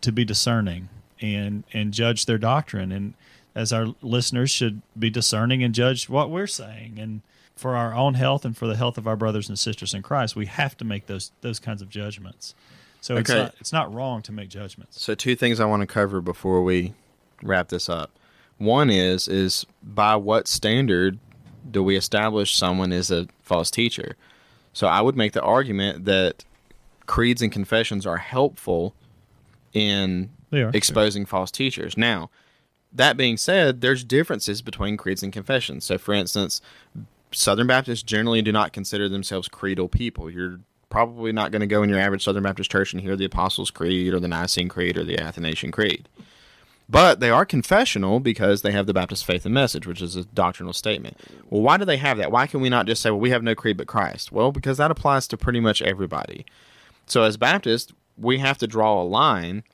to be discerning and and judge their doctrine. And as our listeners should be discerning and judge what we're saying. And for our own health and for the health of our brothers and sisters in Christ we have to make those those kinds of judgments. So it's not it's not wrong to make judgments. So two things I want to cover before we wrap this up. One is is by what standard do we establish someone is a false teacher? So I would make the argument that creeds and confessions are helpful in They are, exposing false teachers. Now, that being said, there's differences between creeds and confessions. So, for instance, Southern Baptists generally do not consider themselves creedal people. You're probably not going to go in your average Southern Baptist church and hear the Apostles' Creed or the Nicene Creed or the Athanasian Creed. But they are confessional because they have the Baptist faith and message, which is a doctrinal statement. Well, why do they have that? Why can we not just say, well, we have no creed but Christ? Well, because that applies to pretty much everybody. So, as Baptists, we have to draw a line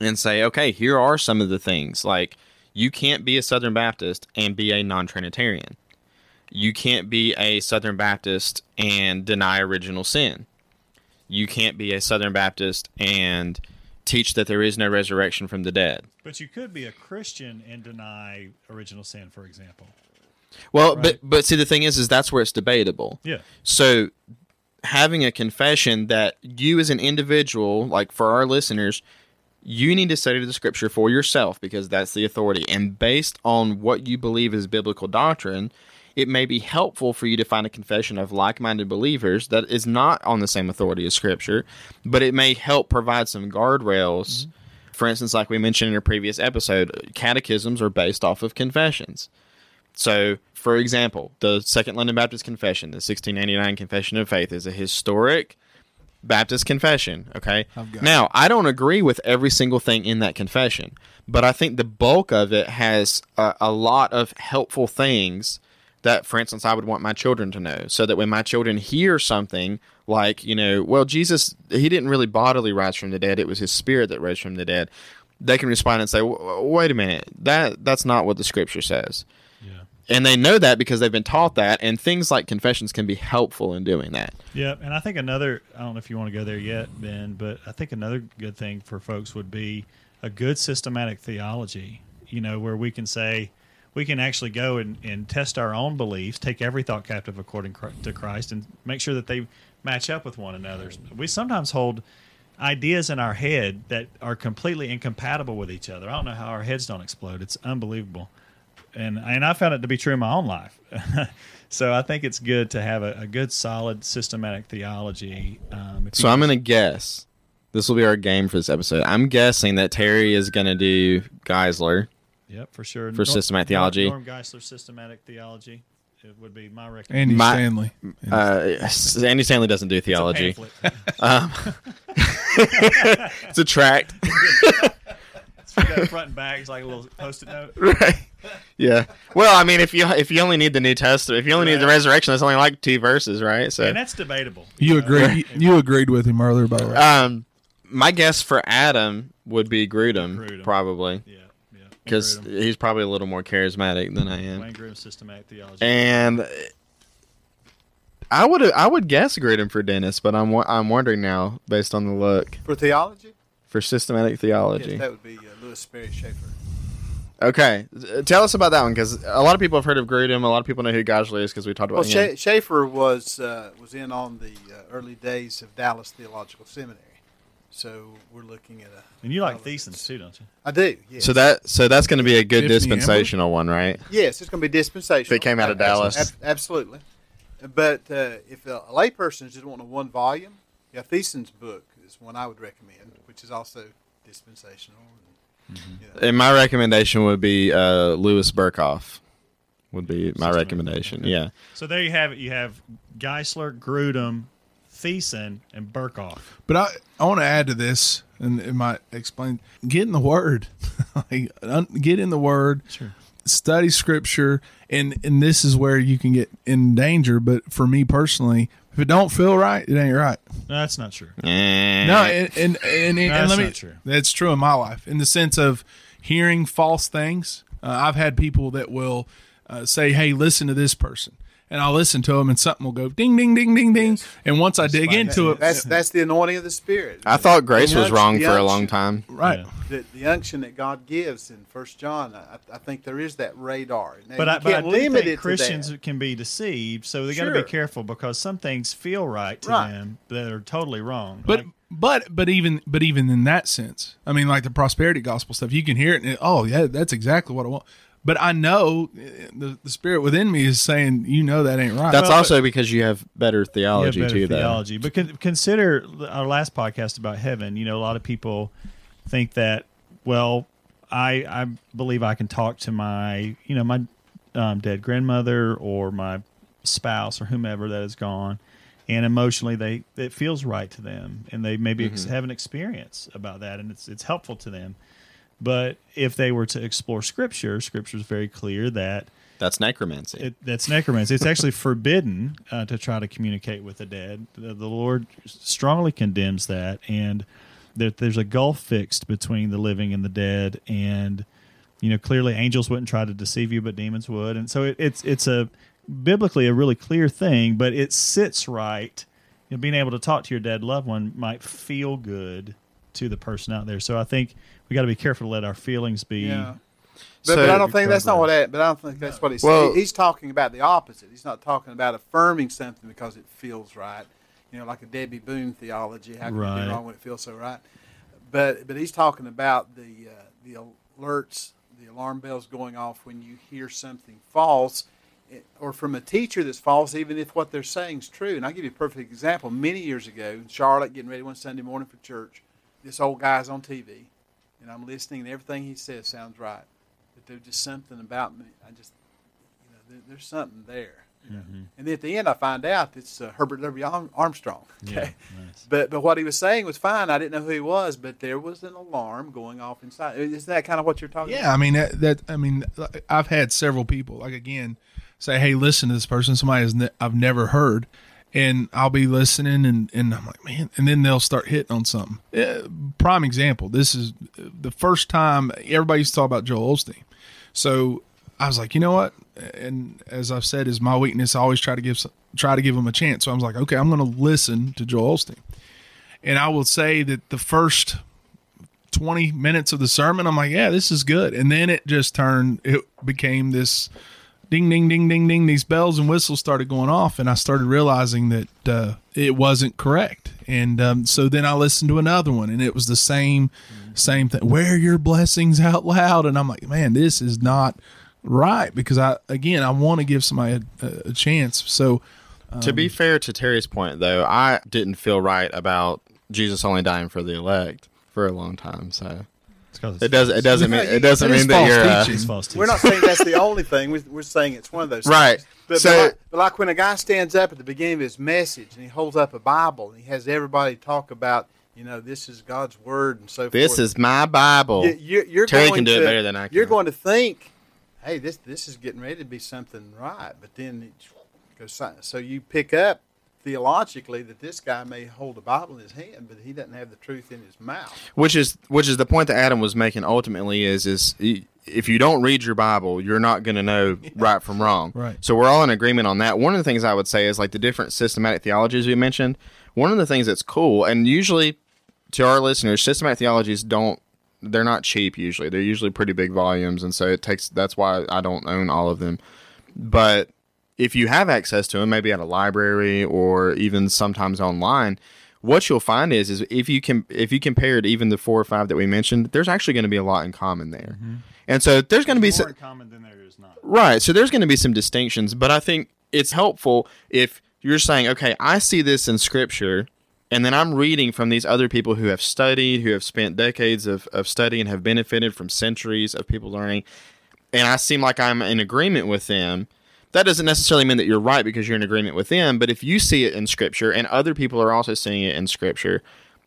and say, okay, here are some of the things. Like, you can't be a Southern Baptist and be a non Trinitarian. You can't be a Southern Baptist and deny original sin. You can't be a Southern Baptist and teach that there is no resurrection from the dead. but you could be a Christian and deny original sin for example Well, Right. but but see the thing is is that's where it's debatable. yeah So having a confession that you as an individual, like for our listeners, you need to study the scripture for yourself because that's the authority. And based on what you believe is biblical doctrine, it may be helpful for you to find a confession of like minded believers that is not on the same authority as scripture, but it may help provide some guardrails. Mm-hmm. For instance, like we mentioned in a previous episode, catechisms are based off of confessions. So, for example, the Second London Baptist Confession, the 1689 Confession of Faith, is a historic Baptist confession. Okay. Now, I don't agree with every single thing in that confession, but I think the bulk of it has a, a lot of helpful things that, for instance, I would want my children to know, so that when my children hear something like, you know, well, Jesus, he didn't really bodily rise from the dead; it was his spirit that rose from the dead. They can respond and say, "Wait a minute, that that's not what the Scripture says." And they know that because they've been taught that and things like confessions can be helpful in doing that Yeah, and I think another I don't know if you want to go there yet, Ben, but I think another good thing for folks would be a good systematic theology, you know, where we can say we can actually go and, and test our own beliefs, take every thought captive according to Christ, and make sure that they match up with one another. We sometimes hold ideas in our head that are completely incompatible with each other. I don't know how our heads don't explode. It's unbelievable. And and I found it to be true in my own life. <laughs> so I think it's good to have a, a good, solid, systematic theology. Um, if So you I'm gonna guess. This will be our game for this episode. I'm guessing that Terry is gonna do Geisler. Yep, for sure. For systematic theology. Norm Geisler systematic theology. It would be my recommendation. Andy My- Stanley. Uh, <laughs> Andy Stanley doesn't do theology. Pamphlet. <laughs> It's a tract. It's got front and back. It's like a little post-it note. <laughs> right. Yeah. Well, I mean, if you if you only need the New Testament, if you only need the resurrection, that's only like two verses, right? So, And that's debatable. You know? agreed. <laughs> You agreed with him earlier, by the way. um, my guess for Adam would be Grudem, Grudem. probably, Yeah, yeah. because Grudem. he's probably a little more charismatic than I am. Wayne Grudem systematic theology. And I would I would guess Grudem for Dennis, but I'm I'm wondering now based on the look For theology, for systematic theology. yes, that would be uh, Lewis Sperry Chafer. Okay, tell us about that one because a lot of people have heard of Grudem. A lot of people know who Geisler is because we talked Well, about him. Scha- Chafer was uh, was in on the uh, early days of Dallas Theological Seminary, so we're looking at a. and you like Thiessen's too, don't you? I do. Yes. So that so that's going to be a good Tiffany dispensational one, right? Yes, it's going to be dispensational. If it came out of Ab- Dallas. ab- absolutely. But uh, if a, a layperson just want a one volume, yeah, Thiessen's book is one I would recommend, which is also dispensational. And, you know. And my recommendation would be uh, Louis Berkhof. Would be my Systematic. recommendation. Yeah. So there you have it. You have Geisler, Grudem, Thiessen, and Berkhof. But I, I want to add to this, and it might explain. Get in the Word, <laughs> like, un- get in the Word, Sure. study Scripture, and and this is where you can get in danger. But for me personally, if it don't feel right, it ain't right. No, that's not true. No, and and and, and, and That's let me. not true. That's true in my life, in the sense of hearing false things. Uh, I've had people that will uh, say, "Hey, listen to this person," and I'll listen to them, and something will go ding, ding, ding, ding, ding. And once I dig into it, That's that's the anointing of the Spirit. I thought grace The was unction- wrong the for a unction- long time. right. Yeah. The, the unction that God gives in First John, I, I think there is that radar. Now, But you I, but I can't do limit it think to Christians can be deceived, so they got to Sure. be careful because some things feel right to Right. them that are totally wrong. But Like- but but even but even in that sense, I mean, like the prosperity gospel stuff, you can hear it, and it, oh yeah, that's exactly what I want. But I know uh, the the spirit within me is saying, you know, that ain't right. That's Well, also because you have better You have theology better too, theology. But con- consider our last podcast about heaven. You know, a lot of people think that. Well, I I believe I can talk to my you know my um, dead grandmother or my spouse or whomever that is gone, and emotionally they it feels right to them, and they maybe ex- have an experience about that, and it's it's helpful to them. But if they were to explore Scripture, Scripture is very clear that. That's necromancy. it, that's necromancy. It's actually <laughs> forbidden uh, to try to communicate with the dead. The, the Lord strongly condemns that, and that there's a gulf fixed between the living and the dead. And you know, clearly, angels wouldn't try to deceive you, but demons would. And so it, it's it's a biblically a really clear thing, but it sits right. You know, being able to talk to your dead loved one might feel good to the person out there. So I think we got to be careful to let our feelings be. Yeah. But, So- but I don't think that's not what. That, but I don't think that's what he's. Well- he's talking about the opposite. He's not talking about affirming something because it feels right. You know, like a Debby Boone theology. How can it Right. be wrong when it feels so right? But but he's talking about the uh, the alerts, the alarm bells going off when you hear something false, eh, or from a teacher that's false, even if what they're saying is true. And I'll give you a perfect example. Many years ago, in Charlotte, getting ready one Sunday morning for church, this old guy's on TV, and I'm listening, and everything he says sounds right. But there's just something about me. I just, you know, there, there's something there. you know. And then at the end, I find out it's uh, Herbert W. Armstrong. <laughs> Okay. Yeah, nice. But but what he was saying was fine. I didn't know who he was, but there was an alarm going off inside. Isn't that kind of what you're talking Yeah, I mean that, that. I mean, I've had several people like again say, "Hey, listen to this person." Somebody has ne- I've never heard, and I'll be listening, and and I'm like, man, and then they'll start hitting on something. Uh, prime example. This is the first time everybody used to talk about Joel Osteen. So I was like, you know what? And as I've said, is my weakness. I always try to give try to give him a chance. So I was like, okay, I'm going to listen to Joel Osteen, and I will say that the first 20 minutes of the sermon. I'm like, yeah, this is good. And then it just turned, it became this ding, ding, ding, ding, ding. These bells and whistles started going off. And I started realizing that uh, it wasn't correct. And um, so then I listened to another one and it was the same, same thing. Wear your blessings out loud. And I'm like, man, this is not right because I, again, I want to give somebody a, a chance. So, to be fair to Terry's point, though, I didn't feel right about Jesus only dying for the elect for a long time. So It's 'cause it's it does. It doesn't mean. It doesn't That is mean that false you're. Uh, teaching. It's false We're not saying that's the only thing. We're, we're saying it's one of those. Right. Things. But, So- but, like, but like when a guy stands up at the beginning of his message and he holds up a Bible and he has everybody talk about, you know, this is God's word and so forth. this is my Bible. You, you're, you're Terry going can do to, it better than I can. You're going to think, hey, this this is getting ready to be something right, but then it goes si- so you pick up theologically that this guy may hold a Bible in his hand, but he doesn't have the truth in his mouth. which is which is the point that Adam was making. Ultimately, is is if you don't read your Bible, you're not going to know <laughs> right from wrong. Right. So we're all in agreement on that. One of the things I would say is like the different systematic theologies we mentioned. One of the things that's cool, and usually to our listeners, systematic theologies don't. They're not cheap usually. They're usually pretty big volumes, and so it takes. That's why I don't own all of them. But if you have access to them, maybe at a library or even sometimes online, what you'll find is is if you can if you compare compared even the four or five that we mentioned, there's actually going to be a lot in common there. Mm-hmm. And so there's going to be more some, in common than there is not. right. So there's going to be some distinctions, but I think it's helpful if you're saying, okay, I see this in scripture, and then I'm reading from these other people who have studied, who have spent decades of, of study and have benefited from centuries of people learning, and I seem like I'm in agreement with them. That doesn't necessarily mean that you're right because you're in agreement with them, but if you see it in scripture and other people are also seeing it in scripture,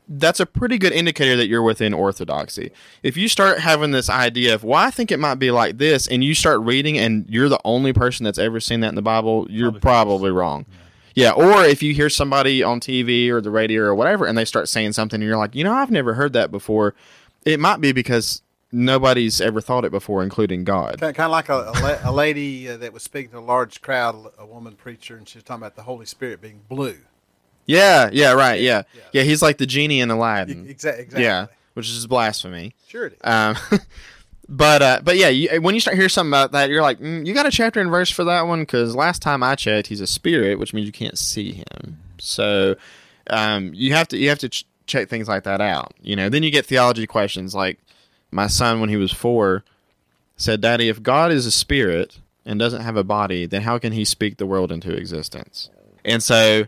that's a pretty good indicator that you're within orthodoxy. If you start having this idea of, well, I think it might be like this, and you start reading and you're the only person that's ever seen that in the Bible, you're probably wrong. Yeah, or if you hear somebody on TV or the radio or whatever, and they start saying something, and you're like, you know, I've never heard that before. It might be because nobody's ever thought it before, including God. Kind of, like a, a, la- a lady uh, that was speaking to a large crowd, a woman preacher, and she was talking about the Holy Spirit being blue. Yeah, yeah, right, yeah, yeah. He's like the genie in Aladdin. Exactly. exactly. Yeah, which is blasphemy. Sure it is. Um, <laughs> but uh, but yeah, you, when you start hearing something about that, you're like, mm, you got a chapter and verse for that one? Because last time I checked, he's a spirit, which means you can't see him. So um, you have to you have to ch- check things like that out. You know, then you get theology questions like my son when he was four said, "Daddy, if God is a spirit and doesn't have a body, then how can he speak the world into existence?" And so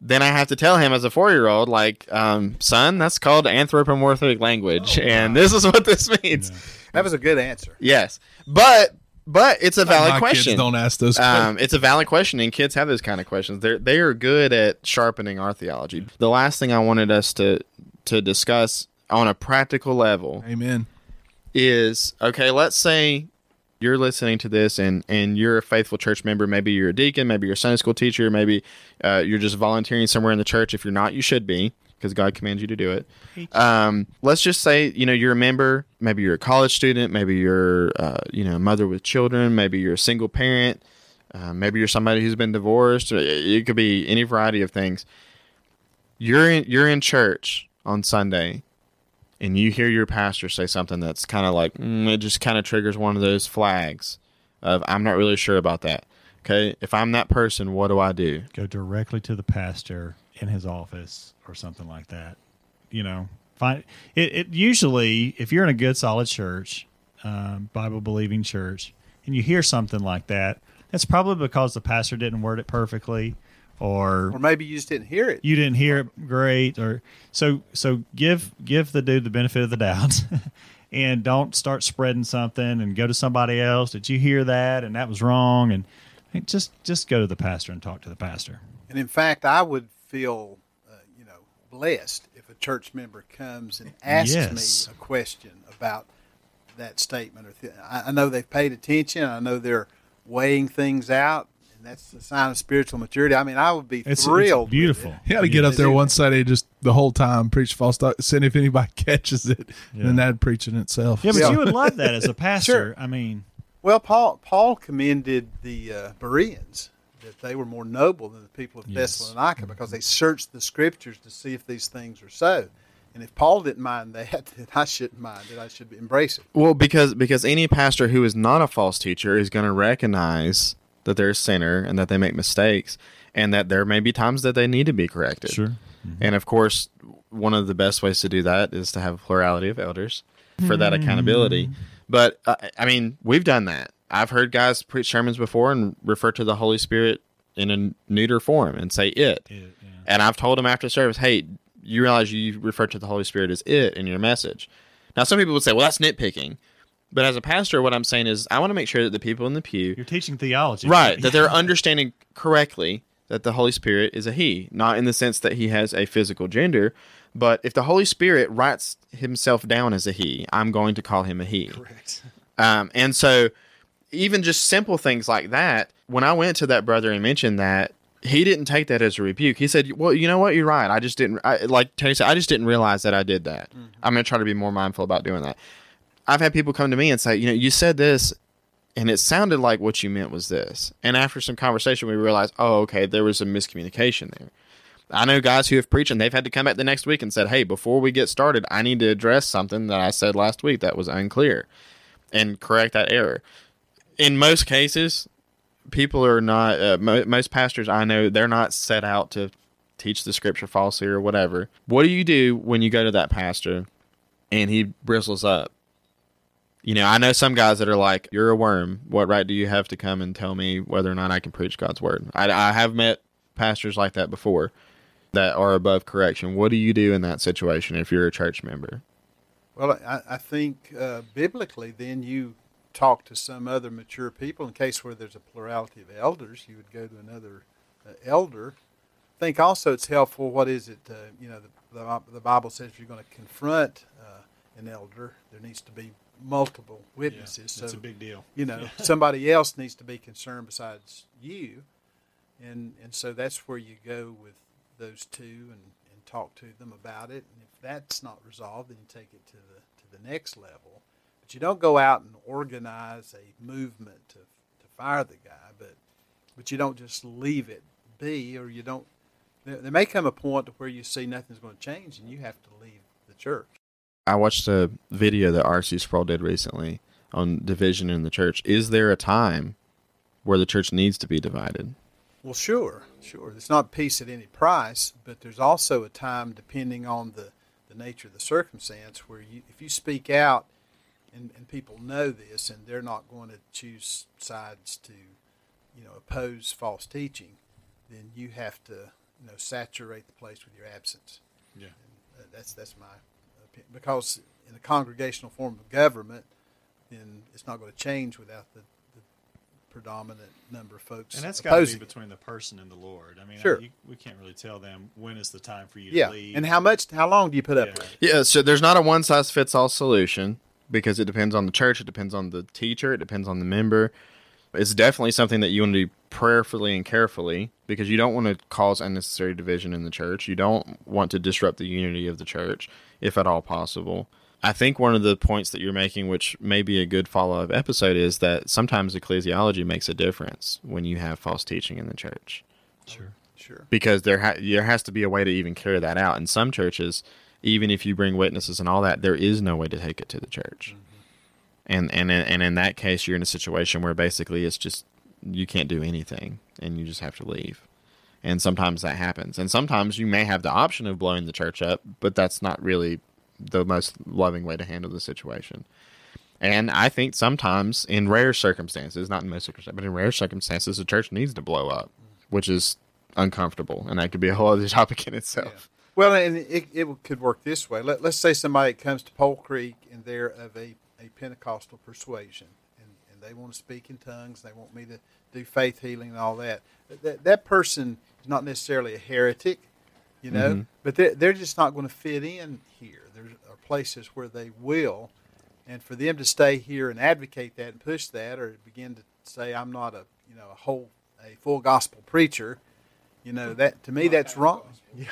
then I have to tell him as a four year old, like, um, son, that's called anthropomorphic language, and this is what this means. that was a good answer. Yes, but but it's a valid My question. Kids don't ask those. Um, it's a valid question, and kids have those kind of questions. They're they are good at sharpening our theology. The last thing I wanted us to to discuss on a practical level Amen. Is okay. Let's say you're listening to this, and and you're a faithful church member. Maybe you're a deacon. Maybe you're a Sunday school teacher. Maybe uh, you're just volunteering somewhere in the church. If you're not, you should be because God commands you to do it. Um, let's just say you know you're a member. Maybe you're a college student. Maybe you're uh, you know a mother with children. Maybe you're a single parent. Uh, maybe you're somebody who's been divorced. It- It could be any variety of things. You're in you're in church on Sunday, and you hear your pastor say something that's kind of like mm, it just kind of triggers one of those flags of I'm not really sure about that. Okay, if I'm that person, what do I do? Go directly to the pastor in his office or something like that. You know, find it. it usually, if you're in a good, solid church, um, Bible believing church, and you hear something like that, that's probably because the pastor didn't word it perfectly, or Or maybe you just didn't hear it. you didn't hear it great or so so give give the dude the benefit of the doubt <laughs> and don't start spreading something and go to somebody else did you hear that and that was wrong and just just go to the pastor and talk to the pastor And in fact, I would feel, uh, you know, blessed if a church member comes and asks Yes. me a question about that statement. Or th- I, I know they've paid attention. I know they're weighing things out, and that's a sign of spiritual maturity. I mean, I would be it's, thrilled. it's with beautiful it. You got to get up there one Sunday just the whole time, preach false doc, see if anybody <laughs> catches it, and then that'd preach in itself. yeah but Yeah. you would love that as a <laughs> pastor i mean Well, Paul Paul commended the uh, Bereans that they were more noble than the people of Yes. Thessalonica because they searched the scriptures to see if these things are so. And if Paul didn't mind that, <laughs> then I shouldn't mind it. I should embrace it. Well, because because any pastor who is not a false teacher is going to recognize that they're a sinner and that they make mistakes, and that there may be times that they need to be corrected. Sure. And of course, one of the best ways to do that is to have a plurality of elders for that accountability. But uh, I mean, we've done that. I've heard guys preach sermons before and refer to the Holy Spirit in a neuter form and say it. It, yeah. And I've told them after service, hey, you realize you refer to the Holy Spirit as it in your message. Now, some people would say, well, that's nitpicking. But as a pastor, what I'm saying is, I want to make sure that the people in the pew, You're teaching theology, right, that they're understanding correctly that the Holy Spirit is a he, not in the sense that he has a physical gender, but if the Holy Spirit writes himself down as a he, I'm going to call him a he. Correct. Um, and so, even just simple things like that, when I went to that brother and mentioned that, he didn't take that as a rebuke. He said, "Well, you know what? You're right. I just didn't I, like Terry said. I just didn't realize that I did that. I'm going to try to be more mindful about doing that." I've had people come to me and say, "You know, you said this, and it sounded like what you meant was this." And after some conversation, we realized, "Oh, okay, there was a miscommunication there." I know guys who have preached and they've had to come back the next week and said, "Hey, before we get started, I need to address something that I said last week that was unclear." and correct that error. In most cases, people are not. Uh, mo- most pastors I know they're not set out to teach the scripture falsely or whatever. What do you do when you go to that pastor and he bristles up? You know, I know some guys that are like, "You're a worm. What right do you have to come and tell me whether or not I can preach God's word?" I, I have met pastors like that before that are above correction. What do you do in that situation if you're a church member? Well, I, I think uh, biblically, then you talk to some other mature people. In case where there's a plurality of elders, you would go to another uh, elder. I think also it's helpful. What is it? Uh, you know, the, the, the Bible says if you're going to confront uh, an elder, there needs to be multiple witnesses. so It's a big deal. you know <laughs> somebody else needs to be concerned besides you and and so that's where you go with those two and and talk to them about it and if that's not resolved then you take it to the to the next level but you don't go out and organize a movement to to fire the guy but but you don't just leave it be or you don't there, there may come a point to where you see nothing's going to change and you have to leave the church I watched a video that R.C. Sproul did recently on division in the church. Is there a time where the church needs to be divided? Well, sure, sure. It's not peace at any price, but there's also a time, depending on the, the nature of the circumstance, where you, if you speak out and, and people know this and they're not going to choose sides to, you know, oppose false teaching, then you have to, you know, saturate the place with your absence. Yeah. And uh, that's that's my opinion. Because in a congregational form of government, then it's not going to change without the, the predominant number of folks And that's got to be opposing it. between the person and the Lord. I mean, Sure. you, we can't really tell them when is the time for you Yeah, to leave. and how much, how long do you put up Yeah. with? it? Yeah, so there's not a one size fits all solution because it depends on the church, it depends on the teacher, it depends on the member. It's definitely something that you want to do prayerfully and carefully because you don't want to cause unnecessary division in the church. You don't want to disrupt the unity of the church, if at all possible. I think one of the points that you're making, which may be a good follow up episode, is that sometimes ecclesiology makes a difference when you have false teaching in the church Sure. Sure. because there ha- there has to be a way to even carry that out. In some churches, even if you bring witnesses and all that, there is no way to take it to the church. Mm-hmm. And and and in that case, you're in a situation where basically it's just you can't do anything, and you just have to leave. And sometimes that happens, and sometimes you may have the option of blowing the church up, but that's not really the most loving way to handle the situation. And I think sometimes, in rare circumstances, not in most circumstances, but in rare circumstances, the church needs to blow up, which is uncomfortable, and that could be a whole other <laughs> topic in itself. Well, and it, it could work this way. Let, let's say somebody comes to Pole Creek and they're of a, a Pentecostal persuasion, and, and they want to speak in tongues. They want me to do faith healing and all that. That, that person is not necessarily a heretic, you know, mm-hmm. but they're, they're just not going to fit in here. There are places where they will, and for them to stay here and advocate that and push that, or begin to say, "I'm not a you know a whole a full gospel preacher," you know that to me that's wrong. <laughs> Yeah,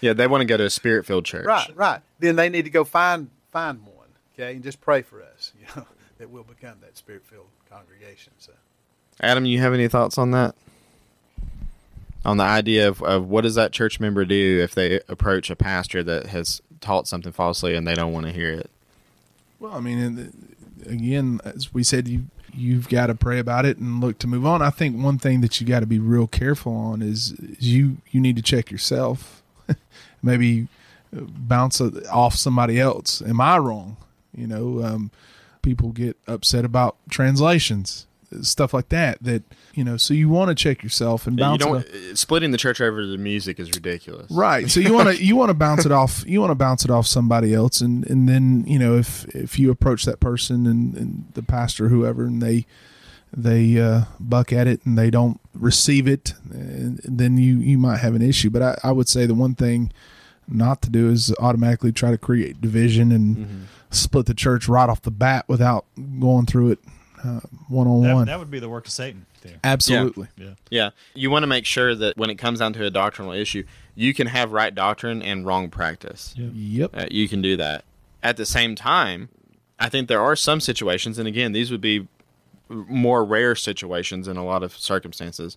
Yeah, they want to go to a spirit filled church. Right, right. Then they need to go find find one, okay, and just pray for us, <laughs> you know, that we'll become that spirit filled congregation. So, Adam, you have any thoughts on that? on the idea of, of what does that church member do if they approach a pastor that has taught something falsely and they don't want to hear it. Well, I mean, and, again, as we said, you you've got to pray about it and look to move on. I think one thing that you got to be real careful on is, is you you need to check yourself. <laughs> Maybe uh, bounce uh, off somebody else. Am I wrong? You know, um, people get upset about translations, stuff like that. That you know, so you want to check yourself and Yeah, you bounce. it don't off- splitting the church over the music is ridiculous. Right. So you want to <laughs> you want to bounce it off you want to bounce it off somebody else and and then, you know, if if you approach that person and, and the pastor whoever and they they uh, buck at it and they don't receive it, then you you might have an issue. But I, I would say the one thing not to do is automatically try to create division and split the church right off the bat without going through it one on That, one. that would be the work of Satan. There. Absolutely. Yeah. Yeah. You want to make sure that when it comes down to a doctrinal issue, you can have right doctrine and wrong practice. Yep. Uh, you can do that. At the same time, I think there are some situations, and again, these would be more rare situations in a lot of circumstances,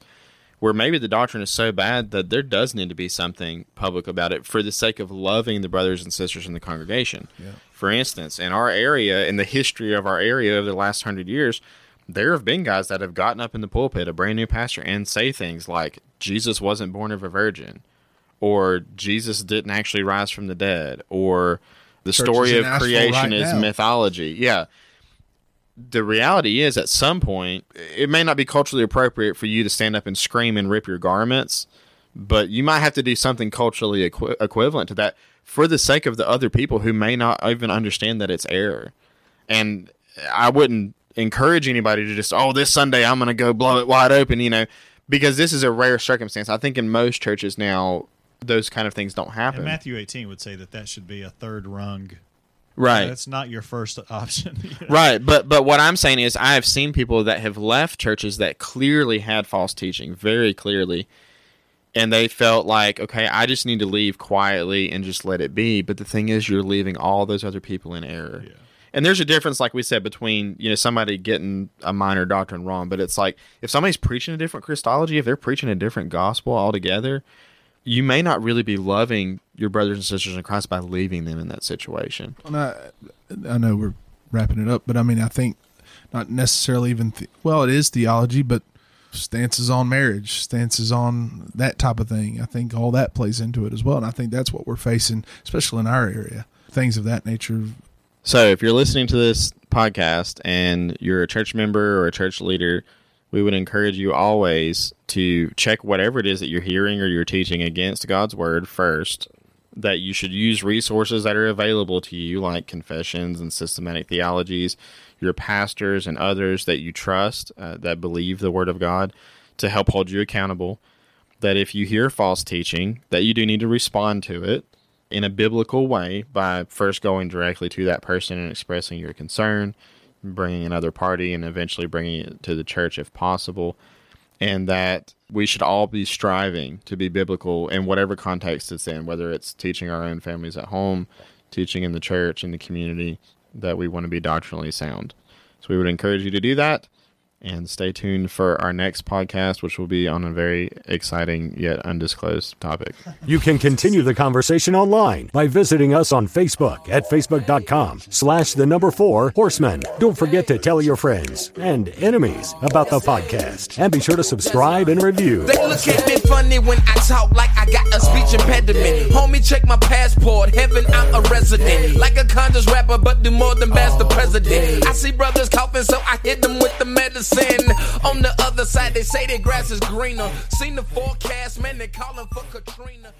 where maybe the doctrine is so bad that there does need to be something public about it for the sake of loving the brothers and sisters in the congregation. For instance, in our area, in the history of our area over the last hundred years, there have been guys that have gotten up in the pulpit, a brand new pastor, and say things like, Jesus wasn't born of a virgin, or Jesus didn't actually rise from the dead, or the Church story of creation right is mythology. Yeah. The reality is, at some point, it may not be culturally appropriate for you to stand up and scream and rip your garments, but you might have to do something culturally equi- equivalent to that for the sake of the other people who may not even understand that it's error. And I wouldn't encourage anybody to just, oh, this Sunday I'm going to go blow it wide open, you know, because this is a rare circumstance. I think in most churches now, those kind of things don't happen. And Matthew 18 would say that that should be a third rung. Right. That's not your first <laughs> option. you know? Right, but but what I'm saying is I have seen people that have left churches that clearly had false teaching, very clearly, and they felt like, okay, I just need to leave quietly and just let it be. But the thing is, you're leaving all those other people in error. And there's a difference, like we said, between you know somebody getting a minor doctrine wrong, but it's like if somebody's preaching a different Christology, if they're preaching a different gospel altogether, you may not really be loving your brothers and sisters in Christ by leaving them in that situation. I, I know we're wrapping it up, but I mean, I think not necessarily even, the, well, it is theology, but stances on marriage, stances on that type of thing. I think all that plays into it as well. And I think that's what we're facing, especially in our area. Things of that nature. So, if you're listening to this podcast and you're a church member or a church leader, we would encourage you always to check whatever it is that you're hearing or you're teaching against God's word first. That you should use resources that are available to you, like confessions and systematic theologies, your pastors and others that you trust uh, that believe the word of God to help hold you accountable. That if you hear false teaching, that you do need to respond to it in a biblical way by first going directly to that person and expressing your concern, bringing another party, and eventually bringing it to the church if possible. And that we should all be striving to be biblical in whatever context it's in, whether it's teaching our own families at home, teaching in the church, in the community, that we want to be doctrinally sound. So we would encourage you to do that. And stay tuned for our next podcast, which will be on a very exciting yet undisclosed topic. <laughs> You can continue the conversation online by visiting us on Facebook at facebook.com slash the number four horsemen. Don't forget to tell your friends and enemies about the podcast and be sure to subscribe and review. They look at me funny when I talk like I got a speech impediment. Homie, check my passport. Heaven, I'm a resident. Like a conscious rapper, but do more than bash the president. I see brothers coughing, so I hit them with the medicine. On the other side, they say the grass is greener. Seen the forecast, man, they calling for Katrina.